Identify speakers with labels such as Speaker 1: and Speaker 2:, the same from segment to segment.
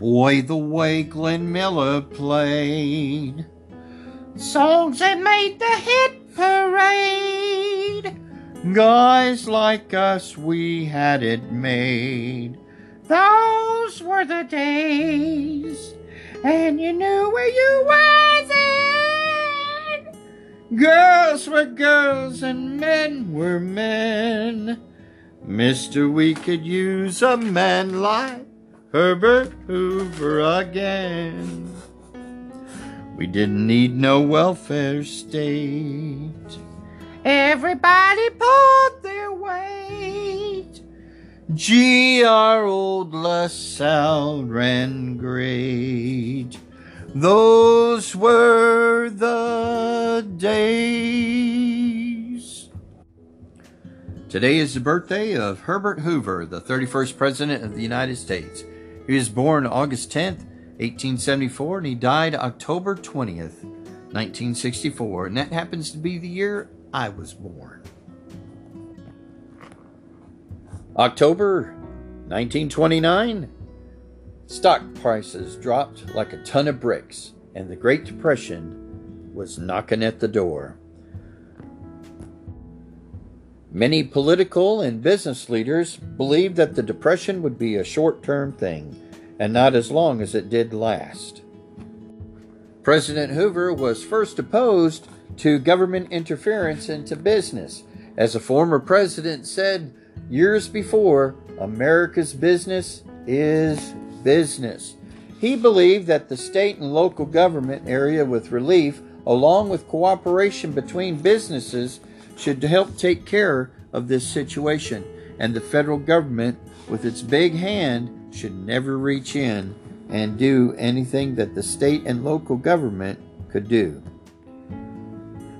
Speaker 1: Boy, the way Glenn Miller played songs that made the hit parade. Guys like us, we had it made. Those were the days, and you knew where you was in. Girls were girls, and men were men. Mister, we could use a man like Herbert Hoover again. We didn't need no welfare state. Everybody pulled their weight. Gee, our old LaSalle ran great. Those were the days. Today is the birthday of Herbert Hoover, the 31st President of the United States. He was born August 10th, 1874, and he died October 20th, 1964. And that happens to be the year I was born. October 1929, stock prices dropped like a ton of bricks, and the Great Depression was knocking at the door. Many political and business leaders believed that the Depression would be a short term thing and not as long as it did last. President Hoover was first opposed to government interference into business. As a former president said years before, America's business is business. He believed that the state and local government area with relief, along with cooperation between businesses, should help take care of this situation, and the federal government, with its big hand, should never reach in and do anything that the state and local government could do.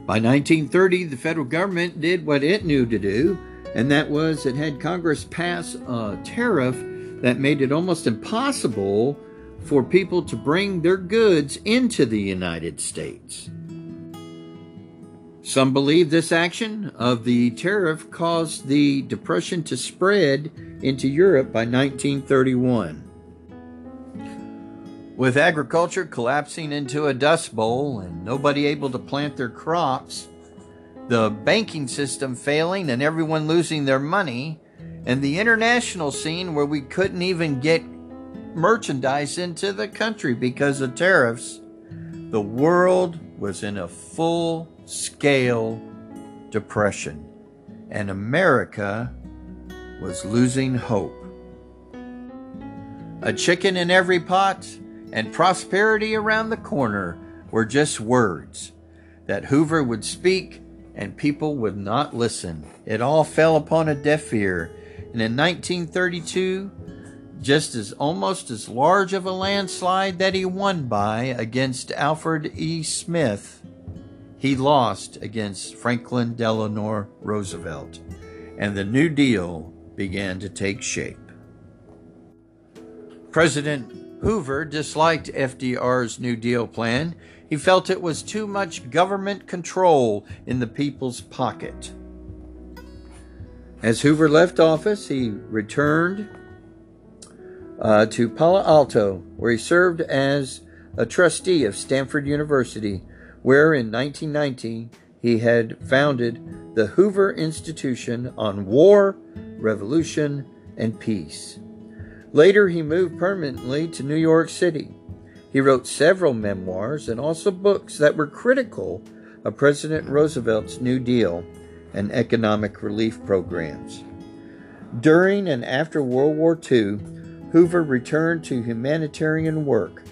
Speaker 1: By 1930, the federal government did what it knew to do, and that was it had Congress pass a tariff that made it almost impossible for people to bring their goods into the United States. Some believe this action of the tariff caused the Depression to spread into Europe by 1931. With agriculture collapsing into a dust bowl and nobody able to plant their crops, the banking system failing and everyone losing their money, and the international scene where we couldn't even get merchandise into the country because of tariffs, the world was in a full scale depression, and America was losing hope. A chicken in every pot and prosperity around the corner were just words that Hoover would speak and people would not listen. It all fell upon a deaf ear. And in 1932, just as almost as large of a landslide that he won by against Alfred E. Smith, he lost against Franklin Delano Roosevelt, and the New Deal began to take shape. President Hoover disliked FDR's New Deal plan. He felt it was too much government control in the people's pocket. As Hoover left office, he returned uh, to Palo Alto, where he served as a trustee of Stanford University where in 1919 he had founded the Hoover Institution on War, Revolution, and Peace. Later, he moved permanently to New York City. He wrote several memoirs and also books that were critical of President Roosevelt's New Deal and economic relief programs. During and after World War II, Hoover returned to humanitarian work,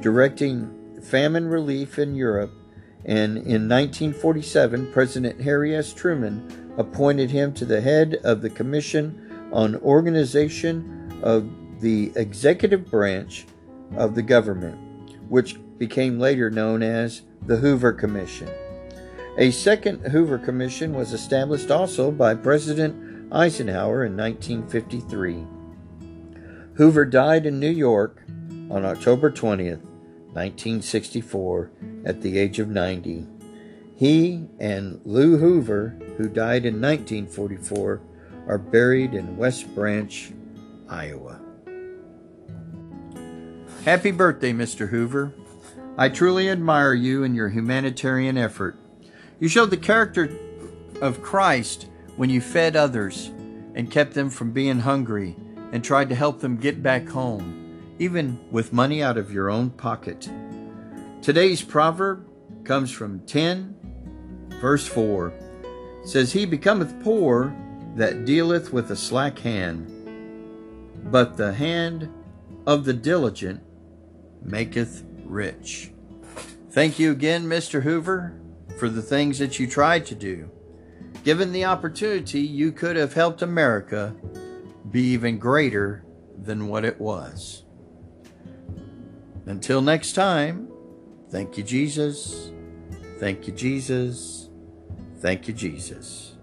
Speaker 1: directing famine relief in Europe and in 1947, President Harry S. Truman appointed him to the head of the Commission on Organization of the Executive Branch of the Government, which became later known as the Hoover Commission. A second Hoover Commission was established also by President Eisenhower in 1953. Hoover died in New York on October 20th, 1964, at the age of 90. He and Lou Hoover, who died in 1944, are buried in West Branch, Iowa. Happy birthday, Mr. Hoover. I truly admire you and your humanitarian effort. You showed the character of Christ when you fed others and kept them from being hungry and tried to help them get back home, even with money out of your own pocket. Today's proverb comes from 10, verse 4. It says, He becometh poor that dealeth with a slack hand, but the hand of the diligent maketh rich. Thank you again, Mr. Hoover, for the things that you tried to do. Given the opportunity, you could have helped America be even greater than what it was. Until next time, thank you, Jesus. Thank you, Jesus. Thank you, Jesus.